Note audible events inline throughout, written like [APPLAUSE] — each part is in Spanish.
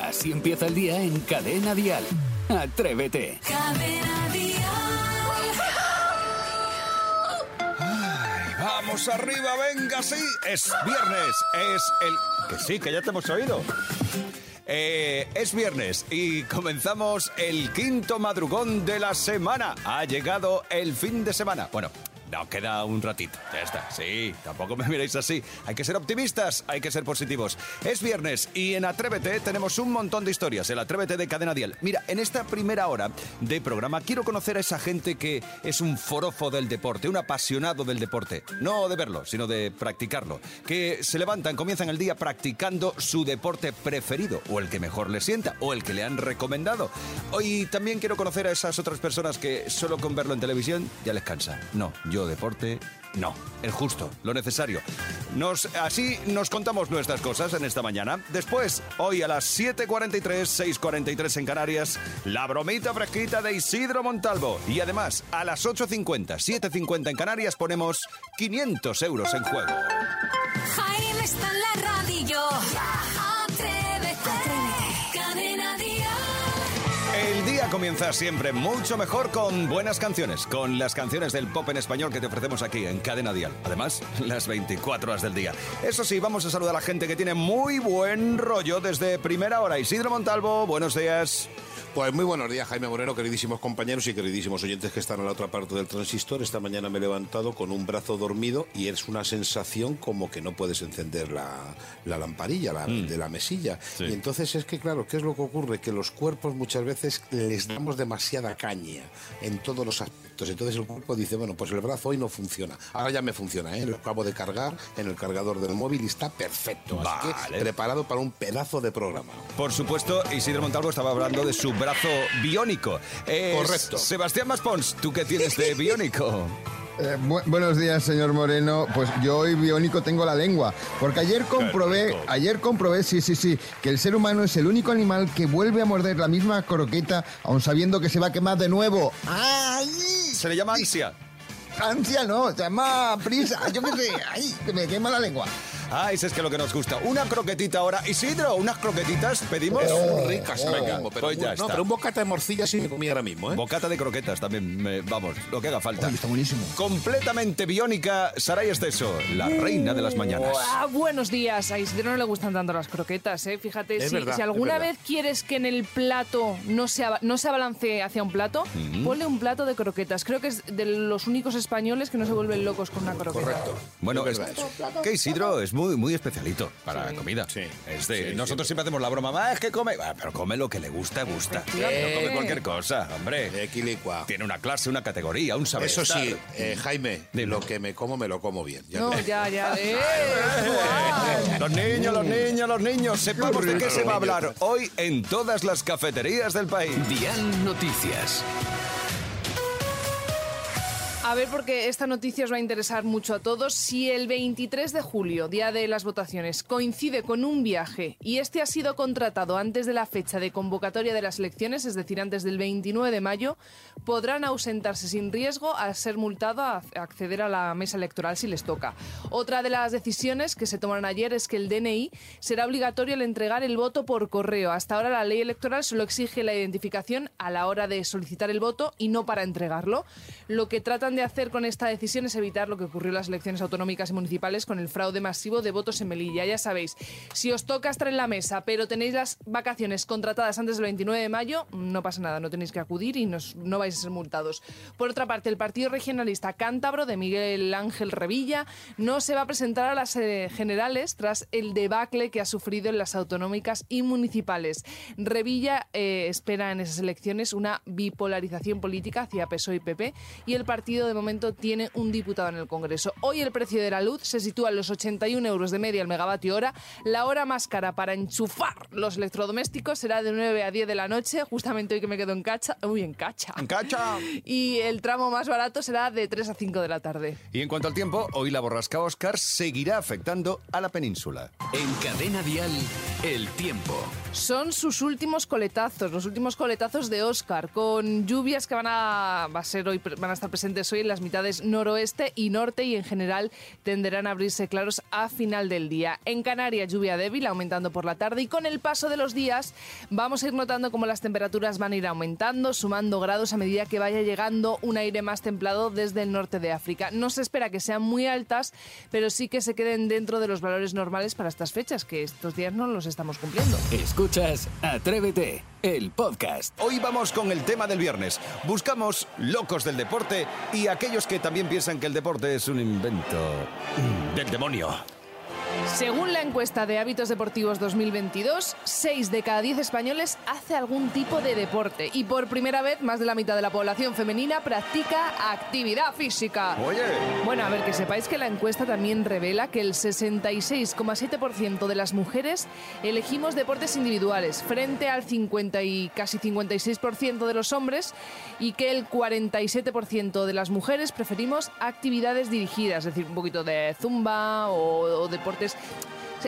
Así empieza el día en Cadena Dial. Atrévete. Cadena Dial. Ay, vamos arriba, venga, sí. Es viernes, es el... Que sí, que ya te hemos oído. Eh, es viernes y comenzamos el quinto madrugón de la semana. Ha llegado el fin de semana. Bueno, no, queda un ratito. Ya está. Sí, tampoco me miréis así. Hay que ser optimistas, hay que ser positivos. Es viernes y en Atrévete tenemos un montón de historias. El Atrévete de Cadena Dial. Mira, en esta primera hora de programa quiero conocer a esa gente que es un forofo del deporte, un apasionado del deporte. No de verlo, sino de practicarlo. Que se levantan, comienzan el día practicando su deporte preferido, o el que mejor le sienta, o el que le han recomendado. Hoy también quiero conocer a esas otras personas que solo con verlo en televisión ya les cansa. No, yo deporte, no. El justo, lo necesario. Nos, así nos contamos nuestras cosas en esta mañana. Después, hoy a las 7.43, 6.43 en Canarias, la bromita fresquita de Isidro Montalvo. Y además, a las 8.50, 7.50 en Canarias ponemos 500 euros en juego. Jaime está en la comienza siempre mucho mejor con buenas canciones, con las canciones del pop en español que te ofrecemos aquí en Cadena Dial. Además, las 24 horas del día. Eso sí, vamos a saludar a la gente que tiene muy buen rollo desde primera hora. Isidro Montalvo, buenos días. Pues muy buenos días, Jaime Moreno, queridísimos compañeros y queridísimos oyentes que están a la otra parte del transistor. Esta mañana me he levantado con un brazo dormido y es una sensación como que no puedes encender la, la lamparilla la- de la mesilla. Sí. Y entonces es que, claro, ¿qué es lo que ocurre? Que los cuerpos muchas veces les damos demasiada caña en todos los aspectos. Entonces el cuerpo dice, bueno, pues el brazo hoy no funciona. Ahora ya me funciona, ¿eh? Lo acabo de cargar en el cargador del móvil y está perfecto. Así Vale. que preparado para un pedazo de programa. Por supuesto, Isidro Montalvo estaba hablando de su brazo biónico. Es Correcto. Sebastián Maspons, ¿tú qué tienes de biónico? [LAUGHS] Eh, bu- buenos días, señor Moreno. Pues yo hoy biónico tengo la lengua, porque ayer comprobé, ayer comprobé, sí, sí, sí, que el ser humano es el único animal que vuelve a morder la misma croqueta, aun sabiendo que se va a quemar de nuevo. ¡Ay! Se le llama ansia. Ansia no, se llama prisa. Yo qué sé, ay, que me quema la lengua. Ah, ese es que lo que nos gusta. Una croquetita ahora. Isidro, unas croquetitas pedimos. Muy ricas ahora Venga, mismo, pero, pues ya no, está. pero un bocata de morcilla sí me comía ahora mismo, ¿eh? Bocata de croquetas también, me- vamos, lo que haga falta. Ay, está buenísimo. Completamente biónica, Saray Esteso, la reina de las mañanas. Ah, buenos días. A Isidro no le gustan tanto las croquetas, ¿eh? Fíjate, Es si, verdad, si es alguna verdad. vez quieres que en el plato no se, aba- no se abalancee hacia un plato, ponle un plato de croquetas. Creo que es de los únicos españoles que no se vuelven locos con una croqueta. Correcto. Bueno, Es que Isidro es muy, muy especialito para la comida. Sí. Es de- Sí, nosotros siempre hacemos la broma, "Ah, es que come, Ah, pero come lo que le gusta, gusta. No come cualquier cosa, hombre. Equilicua. Tiene una clase, una categoría, un saber Eso sí, eh, Jaime, Dime. lo que me como, me lo como bien. Ya No, ya, ya. ¡Eh! [LAUGHS] Los niños, los niños, los niños, sepamos de qué se va a hablar hoy en todas las cafeterías del país. Dial Noticias. A ver, porque esta noticia os va a interesar mucho a todos. Si el 23 de julio, día de las votaciones, coincide con un viaje y este ha sido contratado antes de la fecha de convocatoria de las elecciones, es decir, antes del 29 de mayo, podrán ausentarse sin riesgo a ser multado a acceder a la mesa electoral si les toca. Otra de las decisiones que se tomaron ayer es que el DNI será obligatorio al entregar el voto por correo. Hasta ahora la ley electoral solo exige la identificación a la hora de solicitar el voto y no para entregarlo. Lo que tratan de hacer con esta decisión es evitar lo que ocurrió en las elecciones autonómicas y municipales con el fraude masivo de votos en Melilla. Ya sabéis, si os toca estar en la mesa, pero tenéis las vacaciones contratadas antes del 29 de mayo, no pasa nada, no tenéis que acudir y no vais a ser multados. Por otra parte, el Partido Regionalista Cántabro de Miguel Ángel Revilla no se va a presentar a las eh, generales tras el debacle que ha sufrido en las autonómicas y municipales. Revilla eh, espera en esas elecciones una bipolarización política hacia PSOE y PP y el partido de momento tiene un diputado en el Congreso. Hoy el precio de la luz se sitúa en los 81 euros de media al megavatio hora. La hora más cara para enchufar los electrodomésticos será de 9 a 10 de la noche, justamente hoy que me quedo en cacha. Uy, en cacha. ¡Cacha! [LAUGHS] Y el tramo más barato será de 3 a 5 de la tarde. Y en cuanto al tiempo, hoy la borrasca Oscar seguirá afectando a la península. En Cadena Dial, el tiempo. Son sus últimos coletazos, los últimos coletazos de Oscar, con lluvias que van a, va a ser hoy, van a estar presentes hoy en las mitades noroeste y norte y en general tenderán a abrirse claros a final del día. En Canarias lluvia débil, aumentando por la tarde y con el paso de los días vamos a ir notando cómo las temperaturas van a ir aumentando, sumando grados a medida que vaya llegando un aire más templado desde el norte de África. No se espera que sean muy altas, pero sí que se queden dentro de los valores normales para estas fechas, que estos días no los estamos cumpliendo. Escuchas Atrévete, el podcast. Hoy vamos con el tema del viernes. Buscamos locos del deporte y aquellos que también piensan que el deporte es un invento del demonio. Según la encuesta de hábitos deportivos 2022, 6 de cada 10 españoles hace algún tipo de deporte y por primera vez más de la mitad de la población femenina practica actividad física. Oye. Bueno, a ver, que sepáis que la encuesta también revela que el 66,7% de las mujeres elegimos deportes individuales frente al 50 y casi 56% de los hombres y que el 47% de las mujeres preferimos actividades dirigidas, es decir, un poquito de zumba o, o deportes.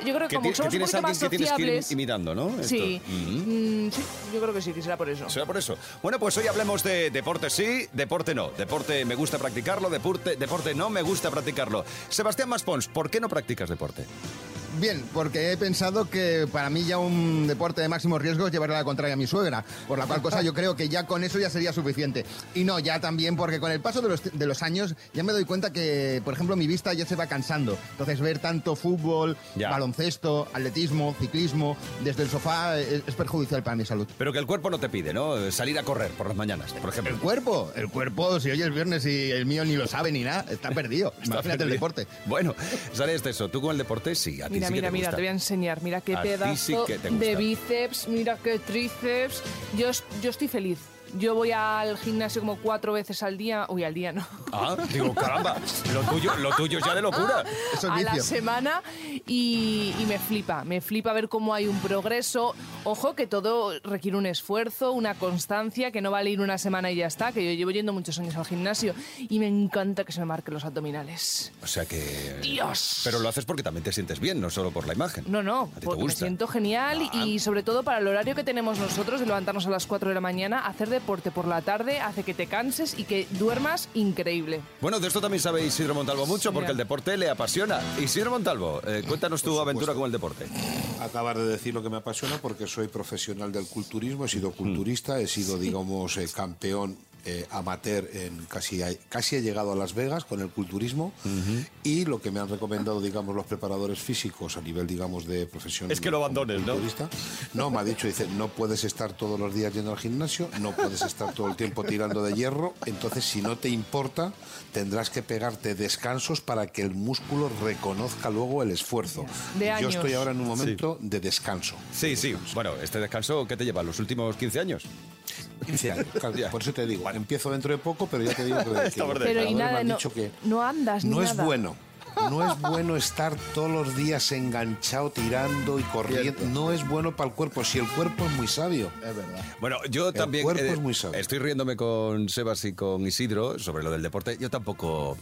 Yo creo que como somos un tienes poquito más que tienes que ir sociables. imitando, ¿no? Esto. Sí. Mm, sí, yo creo que sí, que será por eso. ¿Será por eso? Bueno, pues hoy hablemos de deporte sí, deporte no. Deporte me gusta practicarlo, deporte, deporte no me gusta practicarlo. Sebastián Maspons, ¿por qué no practicas deporte? Bien, porque he pensado que para mí ya un deporte de máximo riesgo es llevarle la contraria a mi suegra, por la cual cosa yo creo que ya con eso ya sería suficiente. Y no, ya también porque con el paso de los, de los años ya me doy cuenta que, por ejemplo, mi vista ya se va cansando. Entonces ver tanto fútbol, Ya. baloncesto, atletismo, ciclismo, desde el sofá es, es perjudicial para mi salud. Pero que el cuerpo no te pide, ¿no? Salir a correr por las mañanas, por ejemplo. El cuerpo, el cuerpo, si hoy es viernes y el mío ni lo sabe ni nada, está perdido. [LAUGHS] Está Imagínate el perdido. deporte. Bueno, sale este eso. Tú con el deporte sí, a ti Mira, sí mira, te mira, gusta. te voy a enseñar. Mira qué A pedazo sí de bíceps, mira qué tríceps. Yo, yo estoy feliz. Yo voy al gimnasio como cuatro veces al día. Uy, al día no. Ah, digo, caramba, lo tuyo, lo tuyo es ya de locura. Eso es a la semana y, y me flipa, me flipa ver cómo hay un progreso. Ojo que todo requiere un esfuerzo, una constancia, que no vale ir una semana y ya está, que yo llevo yendo muchos años al gimnasio y me encanta que se me marquen los abdominales. O sea que... Dios. Pero lo haces porque también te sientes bien, no solo por la imagen. No, no, A ti te porque me siento genial Ah. y sobre todo para el horario que tenemos nosotros de levantarnos a las 4 de la mañana, hacer deporte por la tarde hace que te canses y que duermas increíble. Bueno, de esto también sabe Isidro Montalvo mucho porque el deporte le apasiona. Isidro Montalvo, eh, cuéntanos tu aventura con el deporte. Acabar de decir lo que me apasiona porque soy profesional del culturismo, he sido culturista, he sido, digamos, eh, campeón eh, amateur en casi, casi he llegado a Las Vegas con el culturismo y lo que me han recomendado, digamos, los preparadores físicos a nivel, digamos, de profesión. Es que lo abandones, ¿no? No, me ha dicho, dice, no puedes estar todos los días yendo al gimnasio, no puedes estar todo el tiempo tirando de hierro, entonces si no te importa, tendrás que pegarte descansos para que el músculo reconozca luego el esfuerzo. De Yo años. estoy ahora en un momento de descanso. Sí, sí. Bueno, este descanso, ¿qué te lleva? ¿Los últimos 15 años? 15 años. Por eso te digo, empiezo dentro de poco, pero ya te digo que, [LAUGHS] que. Pero y preparadores me nada, han no, dicho que no andas ni no es nada. bueno. No es bueno estar todos los días enganchado, tirando y corriendo. Cierto. No es bueno para el cuerpo, si el cuerpo es muy sabio. Es verdad. Bueno, yo también cuerpo es muy sabio. estoy riéndome con Sebas y con Isidro sobre lo del deporte. Yo tampoco.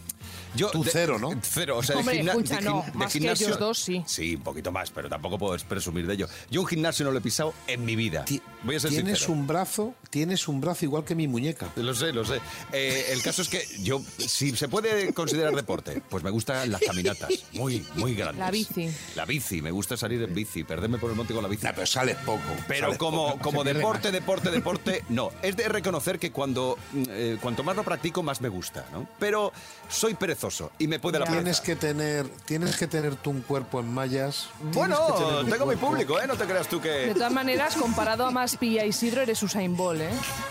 Yo Tú cero, ¿no? Cero, o sea, de, gimna- escucha, de no, gim- de más que gimnasio. ellos dos, sí. Sí, un poquito más, pero tampoco puedo presumir de ello. Yo un gimnasio no lo he pisado en mi vida. Ti- Voy a ser tienes sincero. un brazo, tienes un brazo igual que mi muñeca. Lo sé, lo sé. Eh, el caso es que yo, si se puede considerar deporte, pues me gustan las [LAUGHS] caminatas, muy, muy grandes. La bici. La bici, me gusta salir en bici, perderme por el monte con la bici. Nah, pero sales poco. Pero sales como, poco. como deporte, más. deporte, [LAUGHS] deporte, no. Es de reconocer que cuando mm, eh, cuanto más lo practico, más me gusta, ¿no? Pero soy perezoso y me puede la Tienes pereza. que tener, tienes que tener tú un cuerpo en mallas. tienes Bueno, tengo mi público, ¿eh? No te creas tú De que... todas maneras, comparado a Maspi y a Isidro, eres Usain Bolt, ¿eh?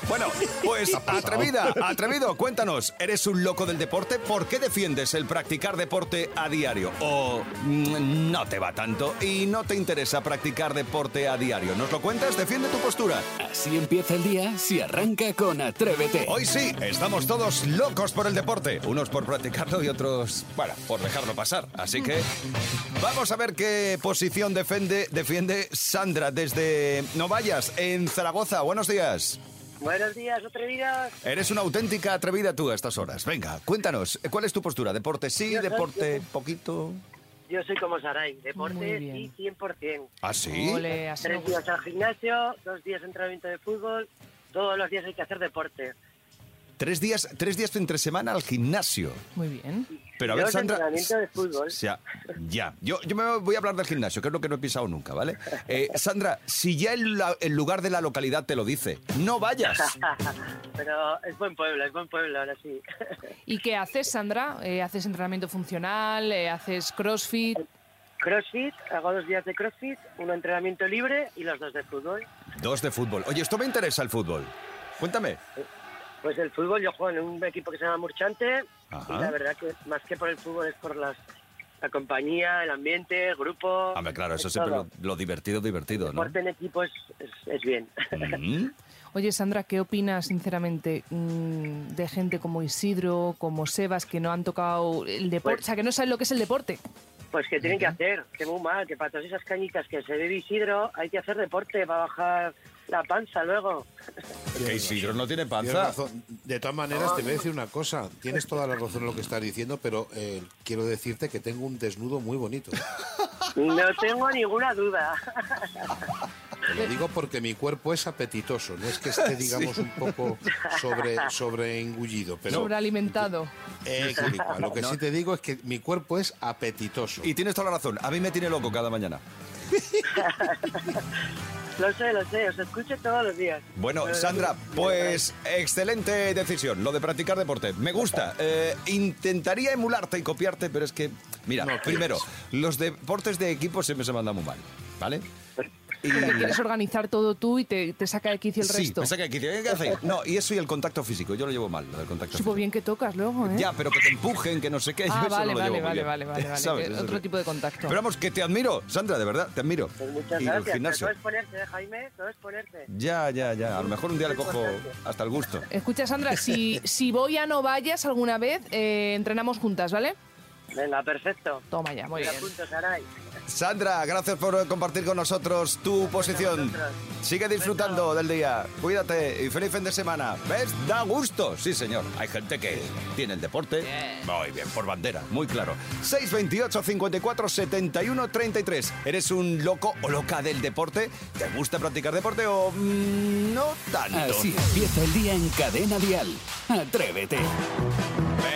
Bueno, pues [LAUGHS] atrevida, atrevido, cuéntanos, ¿eres un loco del deporte? ¿Por qué defiendes el practicar deporte a diario? ¿O mm, no te va tanto y no te interesa practicar deporte a diario? ¿Nos lo cuentas? Defiende tu postura. Así empieza el día si arranca con Atrévete. Hoy sí, estamos todos locos por el deporte. Unos por practicarlo y otros, bueno, por dejarlo pasar. Así que vamos a ver qué posición defiende, defiende Sandra desde Novayas, en Zaragoza. Buenos días. Buenos días, atrevidas. Eres una auténtica atrevida tú a estas horas. Venga, cuéntanos, ¿cuál es tu postura? ¿Deporte sí, Yo soy- deporte poquito? yo soy como Saray, deporte y 100%. ¿Ah, sí? Ole, Tres días al gimnasio, dos días de entrenamiento de fútbol, todos los días hay que hacer deporte. Tres días, tres días entre semana al gimnasio. Muy bien. Pero a ver, Sandra. entrenamiento de fútbol. Ya, ya. Yo, yo me voy a hablar del gimnasio, que es lo que no he pisado nunca, ¿vale? Eh, [LAUGHS] Sandra, si ya el, lugar de la localidad te lo dice, no vayas. [LAUGHS] Pero es buen pueblo, es buen pueblo, ahora sí. ¿Y qué haces, Sandra? Eh, ¿Haces entrenamiento funcional? Eh, ¿Haces crossfit? Crossfit, hago dos días de crossfit, uno entrenamiento libre y los dos de fútbol. Dos de fútbol. Oye, esto me interesa el fútbol. Cuéntame. Pues el fútbol, yo juego en un equipo que se llama Murchante Ajá. y la verdad que más que por el fútbol es por las, la compañía, el ambiente, el grupo. Hombre, claro, eso es siempre lo, lo divertido, divertido, ¿no? Deporte en equipo es, es, es bien. Mm. [LAUGHS] Oye, Sandra, ¿qué opinas, sinceramente, mm, de gente como Isidro, como Sebas, que no han tocado el deporte? Pues- o sea, que no saben lo que es el deporte. Pues que tienen que hacer, que muy mal, que para todas esas cañitas que se bebe Isidro hay que hacer deporte para bajar la panza luego. Que Isidro no tiene Tienes panza. razón. De todas maneras, te voy a decir una cosa. Tienes toda la razón en lo que estás diciendo, pero eh, quiero decirte que tengo un desnudo muy bonito. [LAUGHS] No tengo ninguna duda. [LAUGHS] Te lo digo porque mi cuerpo es apetitoso. No es que esté, [LAUGHS] digamos, un poco sobre, sobre engullido. Pero, Sobrealimentado. Eh. Lo que sí te digo es que mi cuerpo es apetitoso. Y tienes toda la razón. A mí me tiene loco cada mañana. [LAUGHS] Lo sé, lo sé, os escucho todos los días. Bueno, Sandra, pues excelente decisión, lo de practicar deporte. Me gusta. Eh, intentaría emularte y copiarte, pero es que, mira, No primero, los deportes de equipo siempre se mandan muy mal, ¿vale? Y... Porque quieres organizar todo tú y te, te saca de quicio el Sí, resto. me saca aquí. ¿Qué hacer? No, y eso y el contacto físico. Yo lo llevo mal, lo del contacto Supo físico. bien que tocas luego, ¿eh? Ya, pero que te empujen, que no sé qué. [LAUGHS] yo Ah, eso vale, no lo vale, llevo vale, vale, vale, vale, otro sí. tipo de contacto. Pero vamos, que te admiro, Sandra, de verdad, te admiro. Pues muchas y gracias. el. Todo es ponerse, ¿eh, Jaime? Todo es ponerse. Ya, ya, ya. A lo mejor un día le cojo hasta el gusto. Escucha, Sandra, si, [LAUGHS] si voy a no vayas alguna vez, eh, entrenamos juntas, ¿vale? Venga, perfecto. Toma ya, muy bien. punto, Saray. Sandra, gracias por compartir con nosotros tu posición. Sigue disfrutando del día. Cuídate y feliz fin de semana. ¿Ves? Da gusto. Sí, señor. Hay gente que tiene el deporte. Muy bien, por bandera, muy claro. 628 54 71 33. ¿Eres un loco o loca del deporte? ¿Te gusta practicar deporte o mm, no tanto? Así empieza el día en Cadena Dial. Atrévete.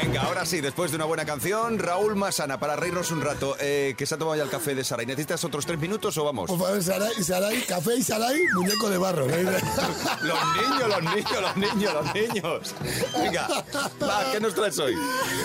Venga, ahora sí, después de una buena canción, Raúl Masana, para reírnos un rato, eh, que se ha tomado ya el café de Sara. ¿Y necesitas otros tres minutos o vamos? Por favor, Saray, Saray, café y Saray, muñeco de barro. [LAUGHS] Los niños, los niños, los niños, los niños. Venga, va, ¿qué nos traes hoy?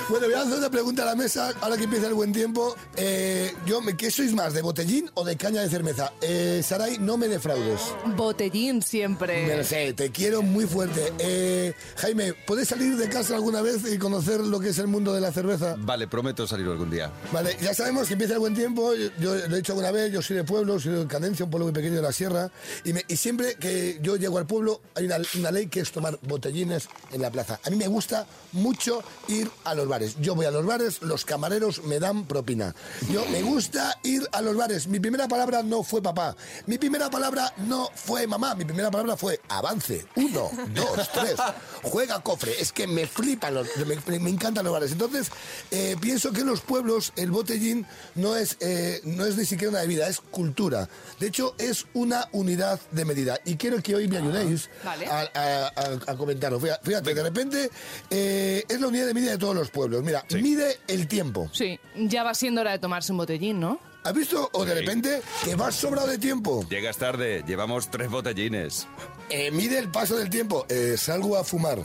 Bueno, voy a hacer una pregunta a la mesa, ahora que empieza el buen tiempo. Eh, yo, me- ¿Qué sois más, de botellín o de caña de cerveza? Eh, Saray, no me defraudes. Botellín Me lo siempre. sé, te quiero muy fuerte. Eh, Jaime, ¿puedes salir de casa alguna vez y conocer lo que es el mundo de la cerveza? Vale, prometo salir algún día. Vale, ya sabemos que empieza el buen tiempo. Yo, yo lo he dicho alguna vez, yo soy de pueblo, soy de Cadencia, un pueblo muy pequeño de la sierra. Y, me- y siempre que yo llego al pueblo hay una, una ley que es tomar botellines en la plaza. A mí me gusta mucho ir a los bares. Yo voy a los bares, los camareros me dan propina. Yo me gusta ir a los bares. Mi primera palabra no fue papá. Mi primera palabra no fue mamá. Mi primera palabra fue avance. Uno, dos, tres. Juega cofre. Es que me flipan los, me, me encantan los bares. Entonces, eh, pienso que en los pueblos el botellín no es, eh, no es ni siquiera una bebida, es cultura. De hecho, es una unidad de medida. Y quiero que hoy me ayudéis Vale. a, a- a- a comentarlo. Fíjate, fíjate, de repente eh, es la unidad de medida de todos los pueblos. Mira, mide el tiempo. Sí, ya va siendo hora de tomarse un botellín, ¿no? ¿Has visto? O de repente que vas sobrado de tiempo. Llegas tarde, llevamos tres botellines. Eh, mide el paso del tiempo. Eh, salgo a fumar.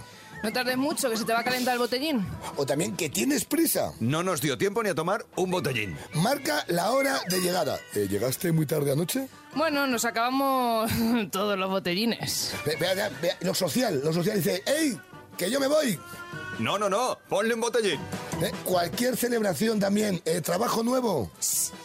No tardes mucho, que se te va a calentar el botellín. O también que tienes prisa. No nos dio tiempo ni a tomar un botellín. Marca la hora de llegada. Eh, ¿Llegaste muy tarde anoche? Bueno, nos acabamos [LAUGHS] todos los botellines. Ve- vea, vea, vea, lo social, lo social dice, ¡Ey! ¡Que yo me voy! No, no, no, ponle un botellín. Eh, cualquier celebración también, eh, trabajo nuevo,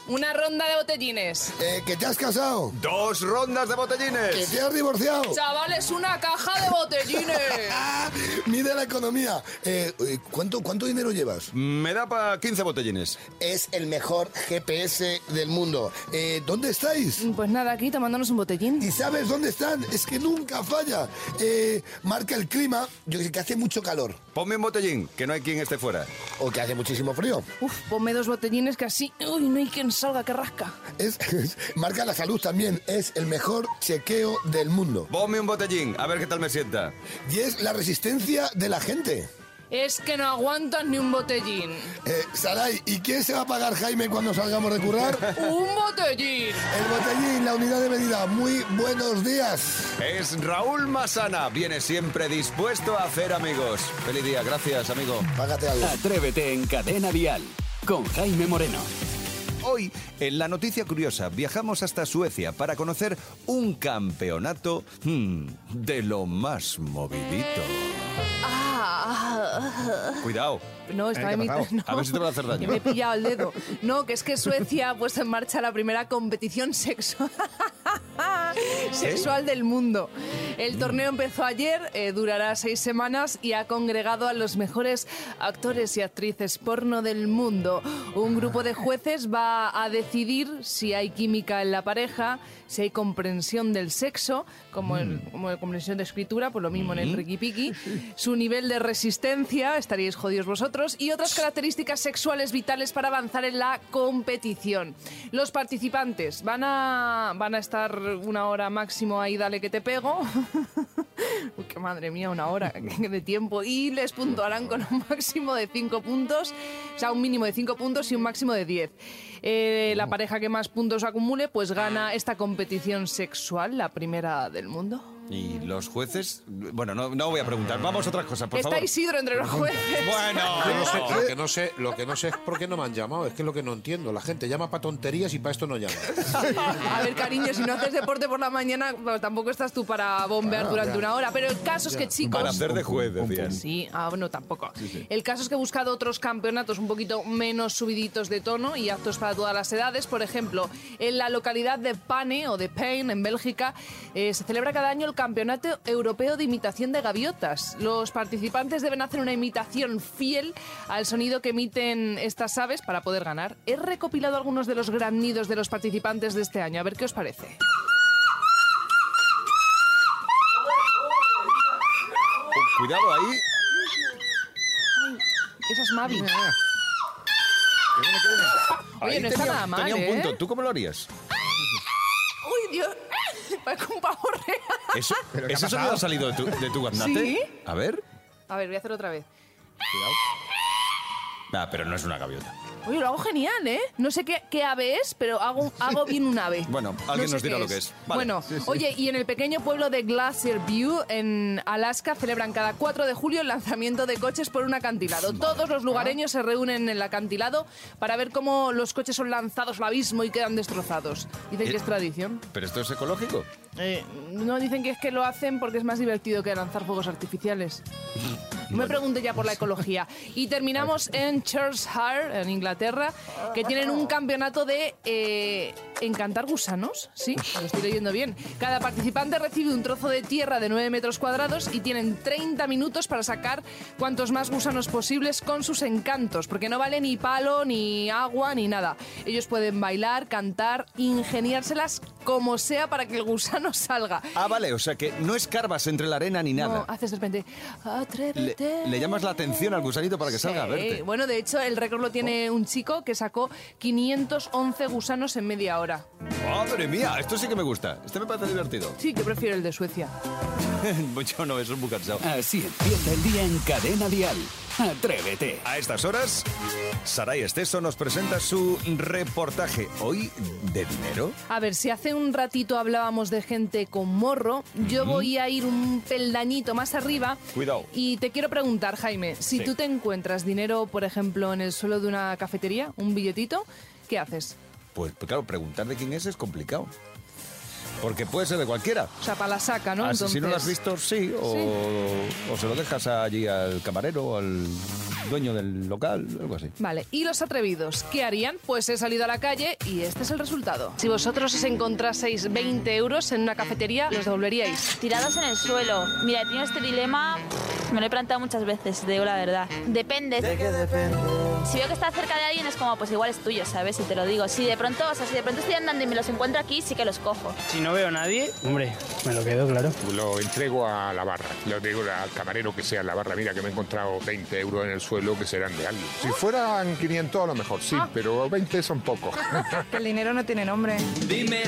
Una ronda de botellines. eh, que te has casado, Dos rondas de que botellines. te has divorciado. Chavales, una caja de botellines. ¡Ah! [LAUGHS] Mide la economía. Eh, eh, ¿cuánto, ¿Cuánto dinero llevas? Me da para 15 botellines. Es el mejor GPS del mundo. Eh, ¿Dónde estáis? Pues nada, aquí tomándonos un botellín. ¿Y sabes dónde están? Es que nunca falla. Eh, marca el clima. Yo sé que hace mucho calor. Ponme un botellín, que no hay quien esté fuera. o que hace muchísimo frío. Uf, ponme dos botellines que así, uy, no hay quien salga, que rasca. Es, es- marca la salud también, es el mejor chequeo del mundo. Ponme un botellín, a ver qué tal me sienta. Y es la resistencia de la gente. Es que no aguantas ni un botellín. Eh, Saray, ¿y quién se va a pagar, Jaime, cuando salgamos de currar? [LAUGHS] ¡Un botellín! El botellín, la unidad de medida. Muy buenos días. Es Raúl Masana, viene siempre dispuesto a hacer amigos. Feliz día, gracias amigo. Págate algo. Atrévete en Cadena Dial con Jaime Moreno. Hoy, en la noticia curiosa, viajamos hasta Suecia para conocer un campeonato hmm, de lo más movidito. Ah, Cuidado, no, estaba ¿qué ha en mi... no, a ver si te va a hacer daño. me he pillado el dedo. No, que es que Suecia ha puesto en marcha la primera competición [LAUGHS] sexual, sexual del mundo. El torneo empezó ayer, eh, durará seis semanas y ha congregado a los mejores actores y actrices porno del mundo. Un grupo de jueces va a decidir si hay química en la pareja, si hay comprensión del sexo, como, en, como en comprensión de escritura, pues lo mismo en el Ricky Piki, [LAUGHS] su nivel de resistencia, estaríais jodidos vosotros, y otras características sexuales vitales para avanzar en la competición. Los participantes van a, van a estar una hora máximo ahí, dale que te pego. [LAUGHS] Uy, qué madre mía, una hora [LAUGHS] de tiempo. Y les puntuarán con un máximo de 5 puntos, o sea, un mínimo de 5 puntos y un máximo de 10. Eh, la pareja que más puntos acumule, pues gana esta competición sexual, la primera del mundo. Y los jueces, bueno, no, no voy a preguntar, vamos a otras cosas, por Está favor. Isidro entre los jueces. Bueno, Yo no sé, lo que no sé, [LAUGHS] lo que no sé es por qué no me han llamado, es que es lo que no entiendo. La gente llama para tonterías y para esto no llama. A ver, cariño, si no haces deporte por la mañana, pues tampoco estás tú para bombear durante una hora. Pero el caso es que, chicos... para hacer de juez, decían. Sí, ah, bueno, tampoco. El caso es que he buscado otros campeonatos un poquito menos subiditos de tono y aptos para todas las edades. Por ejemplo, en la localidad de Pane o de Pain, en Bélgica, eh, se celebra cada año el Campeonato Europeo de Imitación de Gaviotas. Los participantes deben hacer una imitación fiel al sonido que emiten estas aves para poder ganar. He recopilado algunos de los graznidos de los participantes de este año. A ver qué os parece. Cuidado ahí. Esa es Mavi. Oye, Ahí no está tenía- nada mal, Tenía un ¿eh? punto. ¿Tú cómo lo harías? Uy, Dios. Parece un pavo real. ¿Eso, [LAUGHS] ¿Pero qué ha ¿Ese sonido pasado? ha salido de tu, de tu gaznate? Sí. A ver. A ver, voy a hacer otra vez. Ah, pero no es una gaviota. Oye, lo hago genial, ¿eh? No sé qué, qué ave es, pero hago, [LAUGHS] hago bien un ave. Bueno, alguien sé nos dirá lo que es. Vale. Bueno, oye, y en el pequeño pueblo de Glacier View, en Alaska, celebran cada 4 de julio el lanzamiento de coches por un acantilado. Todos los lugareños se reúnen en el acantilado para ver cómo los coches son lanzados al abismo y quedan destrozados. Dicen Eh, que es tradición. ¿Pero esto es ecológico? Eh, no dicen que es que lo hacen porque es más divertido que lanzar fuegos artificiales. No [LAUGHS] me pregunte ya por la ecología. Y terminamos en Churchhire, en Inglaterra, que tienen un campeonato de eh, encantar gusanos. Sí, lo estoy leyendo bien. Cada participante recibe un trozo de tierra de 9 metros cuadrados y tienen 30 minutos para sacar cuantos más gusanos posibles con sus encantos, porque no vale ni palo, ni agua, ni nada. Ellos pueden bailar, cantar, ingeniárselas como sea para que el gusano salga. Ah, vale, o sea que no escarbas entre la arena ni No, nada. haces de repente, Le, atrévete. le llamas la atención al gusanito para que salga a verte. Bueno, de hecho, el récord lo tiene un chico que sacó 511 gusanos en media hora. ¡Madre mía! Esto sí que me gusta. Este me parece divertido. Sí, que prefiero el de Suecia. [LAUGHS] Yo no, eso es muy cansado. Así empieza el día en Cadena Dial. Atrévete. A estas horas, Saray Esteso nos presenta su reportaje. Hoy, de dinero. A ver, si hace un ratito hablábamos de gente con morro, yo voy a ir un peldañito más arriba. Cuidado. Y te quiero preguntar, Jaime, si Sí. tú te encuentras dinero, por ejemplo, en el suelo de una cafetería, un billetito, ¿qué haces? Pues, pues claro, preguntar de quién es es complicado. Porque puede ser de cualquiera. O sea, para la saca, ¿no? Ah, si- no lo has visto, sí. O, o se lo dejas allí al camarero o al dueño del local, algo así. Vale, ¿y los atrevidos qué harían? Pues he salido a la calle y este es el resultado. Si vosotros os encontraseis 20 euros en una cafetería, ¿los devolveríais? Tirados en el suelo. Mira, he tenido este dilema, me lo he planteado muchas veces, te digo la verdad. Depende. Si veo que está cerca de alguien es como, pues igual es tuyo, ¿sabes? Si te lo digo. Si de pronto, o sea, si de pronto estoy andando y me los encuentro aquí, sí que los cojo. Si no veo a nadie, hombre, me lo quedo, claro. Lo entrego a la barra. Lo digo al camarero que sea en la barra. Mira que me he encontrado 20 euros en el suelo que serán de alguien. Si fueran 500 a lo mejor sí, pero 20 son pocos. [LAUGHS] El dinero no tiene nombre. Dime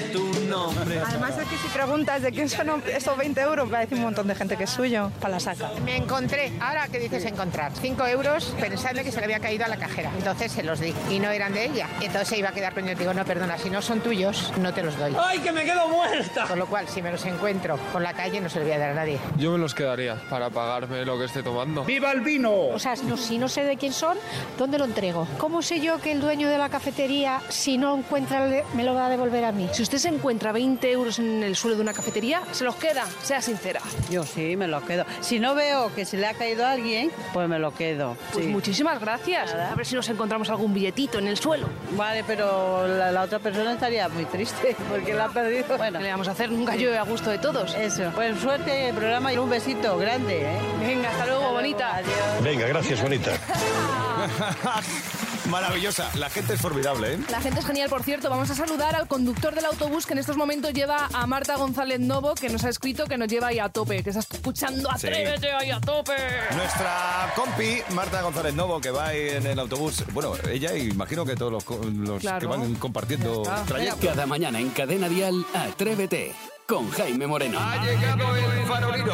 tu nombre. Además es que si preguntas de quién son esos 20 euros, va a decir un montón de gente que es suyo. Para la saca. Me encontré, ahora que dices encontrar, 5 euros pensando que se le había caído a la cajera. Entonces se los di y no eran de ella. Entonces se iba a quedar pendiente. Digo, no, perdona, si no son tuyos, no te los doy. ¡Ay, que me quedo muerta! Con lo cual, si me los encuentro por la calle, no se los voy a dar a nadie. Yo me los quedaría para pagarme lo que esté tomando. ¡Viva el vino! O sea, no, si no sé de quién son, ¿dónde lo entrego? ¿Cómo sé yo que el dueño de la cafetería, si no encuentra, me lo va a devolver a mí? Si usted se encuentra 20 euros en el suelo de una cafetería, se los queda, sea sincera. Yo sí, me lo quedo. Si no veo que se le ha caído a alguien, pues me lo quedo. Pues sí. muchísimas gracias. A ver si nos encontramos algún billetito en el suelo. Vale, pero la, la otra persona estaría muy triste [LAUGHS] porque la ha perdido. Bueno, ¿Qué le vamos a hacer? Nunca llueve a gusto de todos. eso. Pues suerte el programa y un besito grande, ¿eh? Venga, hasta luego, bonita. Adiós. Venga, gracias, bonita. [LAUGHS] [LAUGHS] Maravillosa. La gente es formidable, ¿eh? La gente es genial, por cierto. Vamos a saludar al conductor del autobús que en estos momentos lleva a Marta González Novo, que nos ha escrito que nos lleva ahí a tope, que está escuchando Sí. Atrévete ahí a tope. Nuestra compi, Marta González Novo, que va ahí en el autobús. Bueno, ella y imagino que todos los, co- los Claro. que van compartiendo trayecto. Cada mañana en Cadena Dial, Atrévete con Jaime Moreno. Ha llegado el farolino.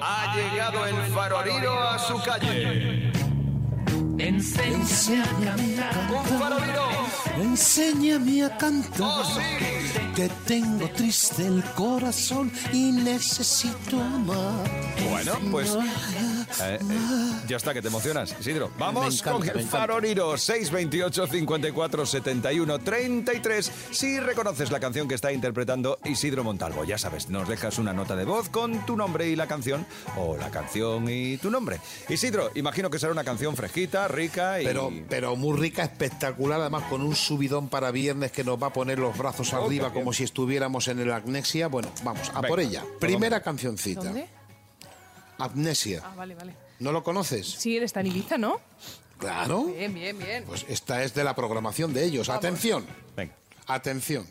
Ha llegado el farolino a su calle. Enséñame a cantar. Farolino. Enséñame a cantar. Que tengo triste el corazón y necesito amar. Bueno, pues eh, eh, ya está, que te emocionas, Isidro. Vamos encanta, con el farolino 628 54 71 33. Si reconoces la canción que está interpretando Isidro Montalvo, ya sabes, nos dejas una nota de voz con tu nombre y la canción, o la canción y tu nombre. Isidro, imagino que será una canción fresquita, rica y. Pero, pero muy rica, espectacular, además con un subidón para viernes que nos va a poner los brazos Oh, arriba como si estuviéramos en el Amnesia. Bueno, vamos, a Venga, por ella. Primera cancioncita. ¿Dónde? Amnesia. Ah, vale, vale. ¿No lo conoces? Sí, él está en Ibiza, ¿no? Claro. Bien, bien, bien. Pues esta es de la programación de ellos. Atención. Venga. Atención.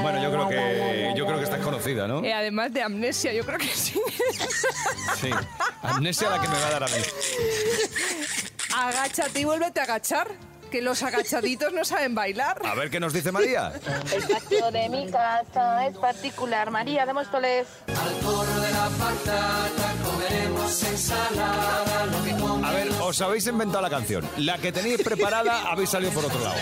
Bueno, yo creo que yo creo que estás conocida, ¿no? Eh, además de amnesia, yo creo que sí. Sí. Amnesia la que me va a dar a mí. [LAUGHS] Agáchate y vuélvete a agachar. Que los agachaditos no saben bailar. A ver qué nos dice María. El patio de mi casa es particular. María de Móstoles. A ver, os habéis inventado la canción. La que tenéis preparada [LAUGHS] habéis salido por otro lado.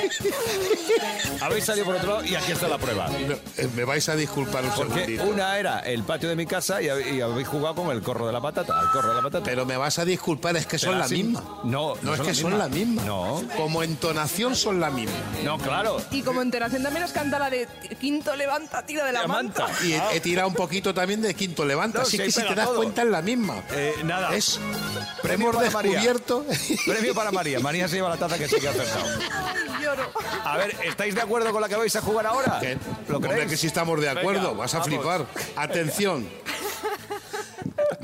Habéis salido por otro lado y aquí está la prueba. Eh, Me vais a disculpar un Porque segundito. una era el patio de mi casa y, hab- y habéis jugado con el corro de la patata. El corro de la patata. Pero me vas a disculpar, es que son la misma. No, No, es que son la misma. No. Como entonación son la misma. No, claro. Y como entonación también nos canta la de Quinto levanta, tira de la, La manta. manta. Y he, he tirado un poquito también de quinto levanta. No, Así se que si te das todo. cuenta es la misma. Eh, nada. Es Premio hemos para María. descubierto. [LAUGHS] Premio para María. María se lleva la taza que sí que ha acertado. Lloro. A ver, ¿estáis de acuerdo con la que vais a jugar ahora? ¿Qué? ¿Lo Hombre, creéis? que sí estamos de acuerdo. Venga, Vas a vamos. flipar. Atención.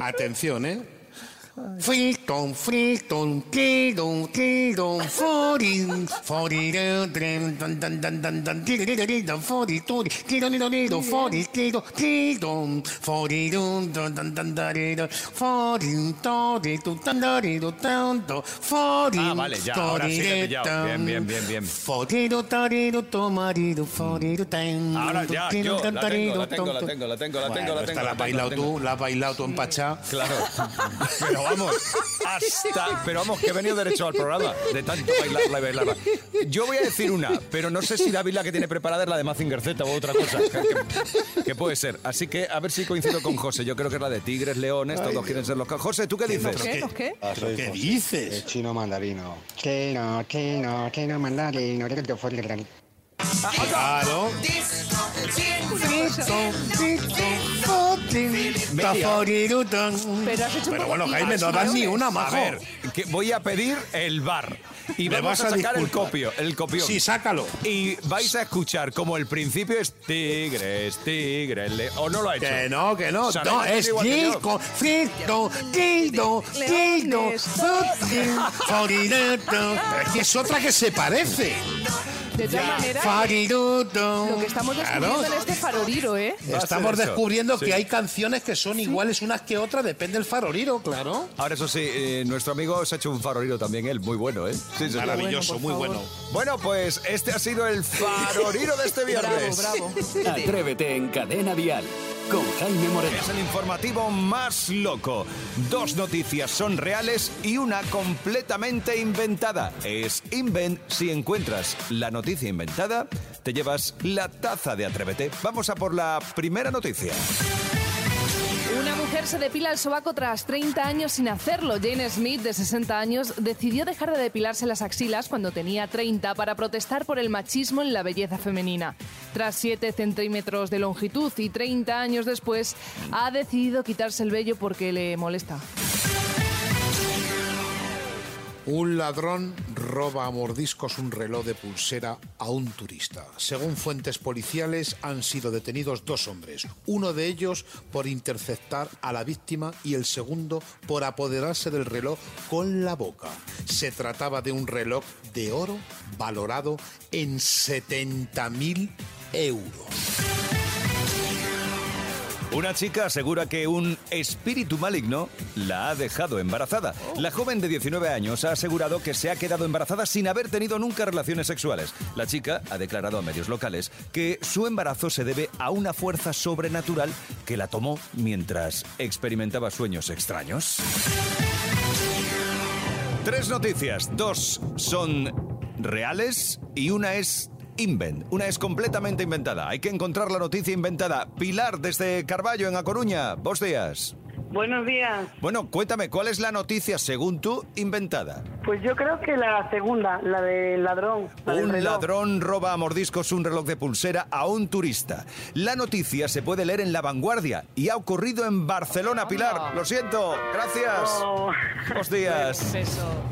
Atención, ¿eh? Friton, friton, tiro, tiro, forin, forin, tren, tan, tan, tan, tan, tan, tiro, tiro, tiro, fori, tori, tiro, tiro, tiro, fori, tiro, tiro, forin, tan, tan, tan, tariro, forin, tori, tu, tan, tariro, tanto, forin, Ah, vale, ya, ahora sí te he pillado. Bien, bien, bien, bien. Foriro, tariro, tomarido, foriro, tan, Ahora ya, yo la tengo, la tengo, la tengo, la tengo, la tengo, la tengo. la has bailado tú, la has bailado tú en Pachá. Claro. [LAUGHS] Pero vamos, hasta. Pero vamos, que he venido derecho al programa de tanto bailarla y bailarla. Yo voy a decir una, pero no sé si David la que tiene preparada es la de Mazinger Z o otra cosa. Que, que- que puede ser. Así que a ver si coincido con José. Yo creo que es la de Tigres, Leones, todos quieren ser los. José, ¿tú qué dices? ¿Qué? ¿Los qué? ¿Pero qué dices? El chino mandarino. Chino, chino, chino mandarino. Directo fuera del gran. Claro. Pero has hecho un Pero bueno, Jaime, no das ni una, A majo. ver, que voy a pedir el bar. Y Me vamos vas a a sacar el disculpar. copio, el copión. Sí, sácalo. Y vais a escuchar como el principio es tigres, tigres, le- o no lo ha hecho. Que no, que no. No, es igual que yo. disco, frito, guido, guido, Leones. fucking, foriruto. [LAUGHS] Es que es otra que se parece. De todas maneras, Fariruto. lo que estamos descubriendo Claro. en este faroriro, ¿eh? Estamos descubriendo Sí. que hay canciones que son iguales unas que otras, depende del faroriro, claro. Ahora, eso sí, eh, nuestro amigo se ha hecho un faroriro también, él, muy bueno, ¿eh? Sí, señor. Maravilloso, muy bueno. Bueno, pues este ha sido el faroriro de este [LAUGHS] viernes. Bravo, bravo. [LAUGHS] Atrévete en Cadena Dial con Jaime Moreno. Es el informativo más loco. Dos noticias son reales y una completamente inventada. Es Invent. Si encuentras la noticia inventada, te llevas la taza de Atrévete. Vamos a por la primera noticia. Una mujer se depila el sobaco tras 30 años sin hacerlo. Jane Smith, de 60 años, decidió dejar de depilarse las axilas cuando tenía 30 para protestar por el machismo en la belleza femenina. Tras 7 centímetros de longitud y 30 años después, ha decidido quitarse el vello porque le molesta. Un ladrón roba a mordiscos un reloj de pulsera a un turista. Según fuentes policiales, han sido detenidos dos hombres, uno de ellos por interceptar a la víctima y el segundo por apoderarse del reloj con la boca. Se trataba de un reloj de oro valorado en 70.000 euros. Una chica asegura que un espíritu maligno la ha dejado embarazada. La joven de 19 años ha asegurado que se ha quedado embarazada sin haber tenido nunca relaciones sexuales. La chica ha declarado a medios locales que su embarazo se debe a una fuerza sobrenatural que la tomó mientras experimentaba sueños extraños. Tres noticias, dos son reales y una es invent, una es completamente inventada. Hay que encontrar la noticia inventada. Pilar desde Carballo en A Coruña, vos días. Buenos días. Bueno, cuéntame, ¿cuál es la noticia según tú inventada? Pues yo creo que la segunda, la del ladrón. la Un ladrón roba a mordiscos un reloj de pulsera a un turista. La noticia se puede leer en La Vanguardia y ha ocurrido en Barcelona, Pilar. Lo siento, gracias. Oh. Buenos días.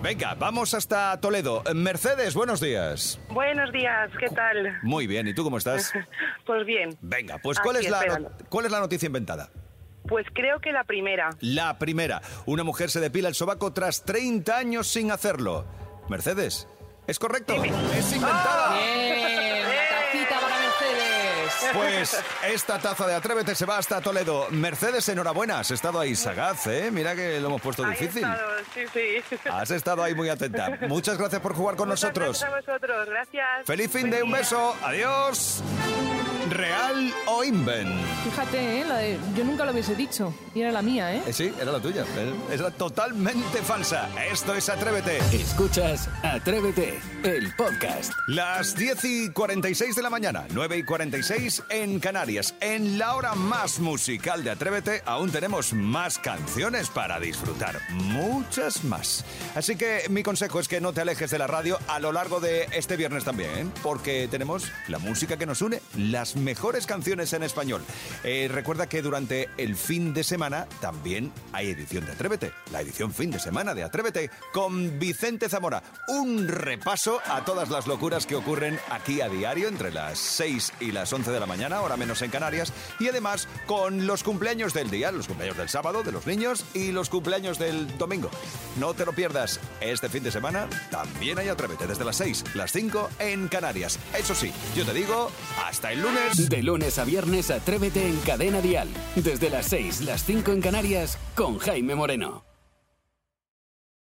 Venga, vamos hasta Toledo. Mercedes, buenos días. Buenos días, ¿qué tal? Muy bien, ¿y tú cómo estás? [LAUGHS] Pues bien. Venga, pues ¿cuál es, la. ¿cuál es la noticia inventada? Pues creo que la primera. La primera, una mujer se depila el sobaco tras 30 años sin hacerlo. Mercedes, ¿es correcto? Es inventada. Bien, tacita para Mercedes. Pues esta taza de Atrévete se va hasta Toledo. Mercedes, enhorabuena. Has estado ahí sagaz, ¿eh? Mira que lo hemos puesto Ahí he difícil. estado, sí, sí. Has estado ahí muy atenta. Muchas gracias por jugar con Muchas nosotros. Gracias a vosotros, gracias. Feliz fin Buen de un beso. Adiós. Real o Inven. Fíjate, ¿eh? La de- yo nunca lo hubiese dicho. Y era la mía, ¿eh? Eh, sí, era la tuya. Eh, Era totalmente falsa. Esto es Atrévete. Escuchas Atrévete, el podcast. Las 10 y 46 de la mañana, 9 y 46 en Canarias. En la hora más musical de Atrévete, aún tenemos más canciones para disfrutar. Muchas más. Así que mi consejo es que no te alejes de la radio a lo largo de este viernes también, ¿eh? porque tenemos la música que nos une, las mejores canciones en español. Eh, recuerda que durante el fin de semana también hay edición de Atrévete, la edición fin de semana de Atrévete con Vicente Zamora. Un repaso a todas las locuras que ocurren aquí a diario entre las 6 y las 11 de la mañana, ahora menos en Canarias, y además con los cumpleaños del día, los cumpleaños del sábado de los niños y los cumpleaños del domingo. No te lo pierdas, este fin de semana también hay Atrévete desde las 6, las 5 en Canarias. Eso sí, yo te digo, hasta el lunes. De lunes a viernes, Atrévete en Cadena Dial. Desde las 6, las 5 en Canarias, con Jaime Moreno.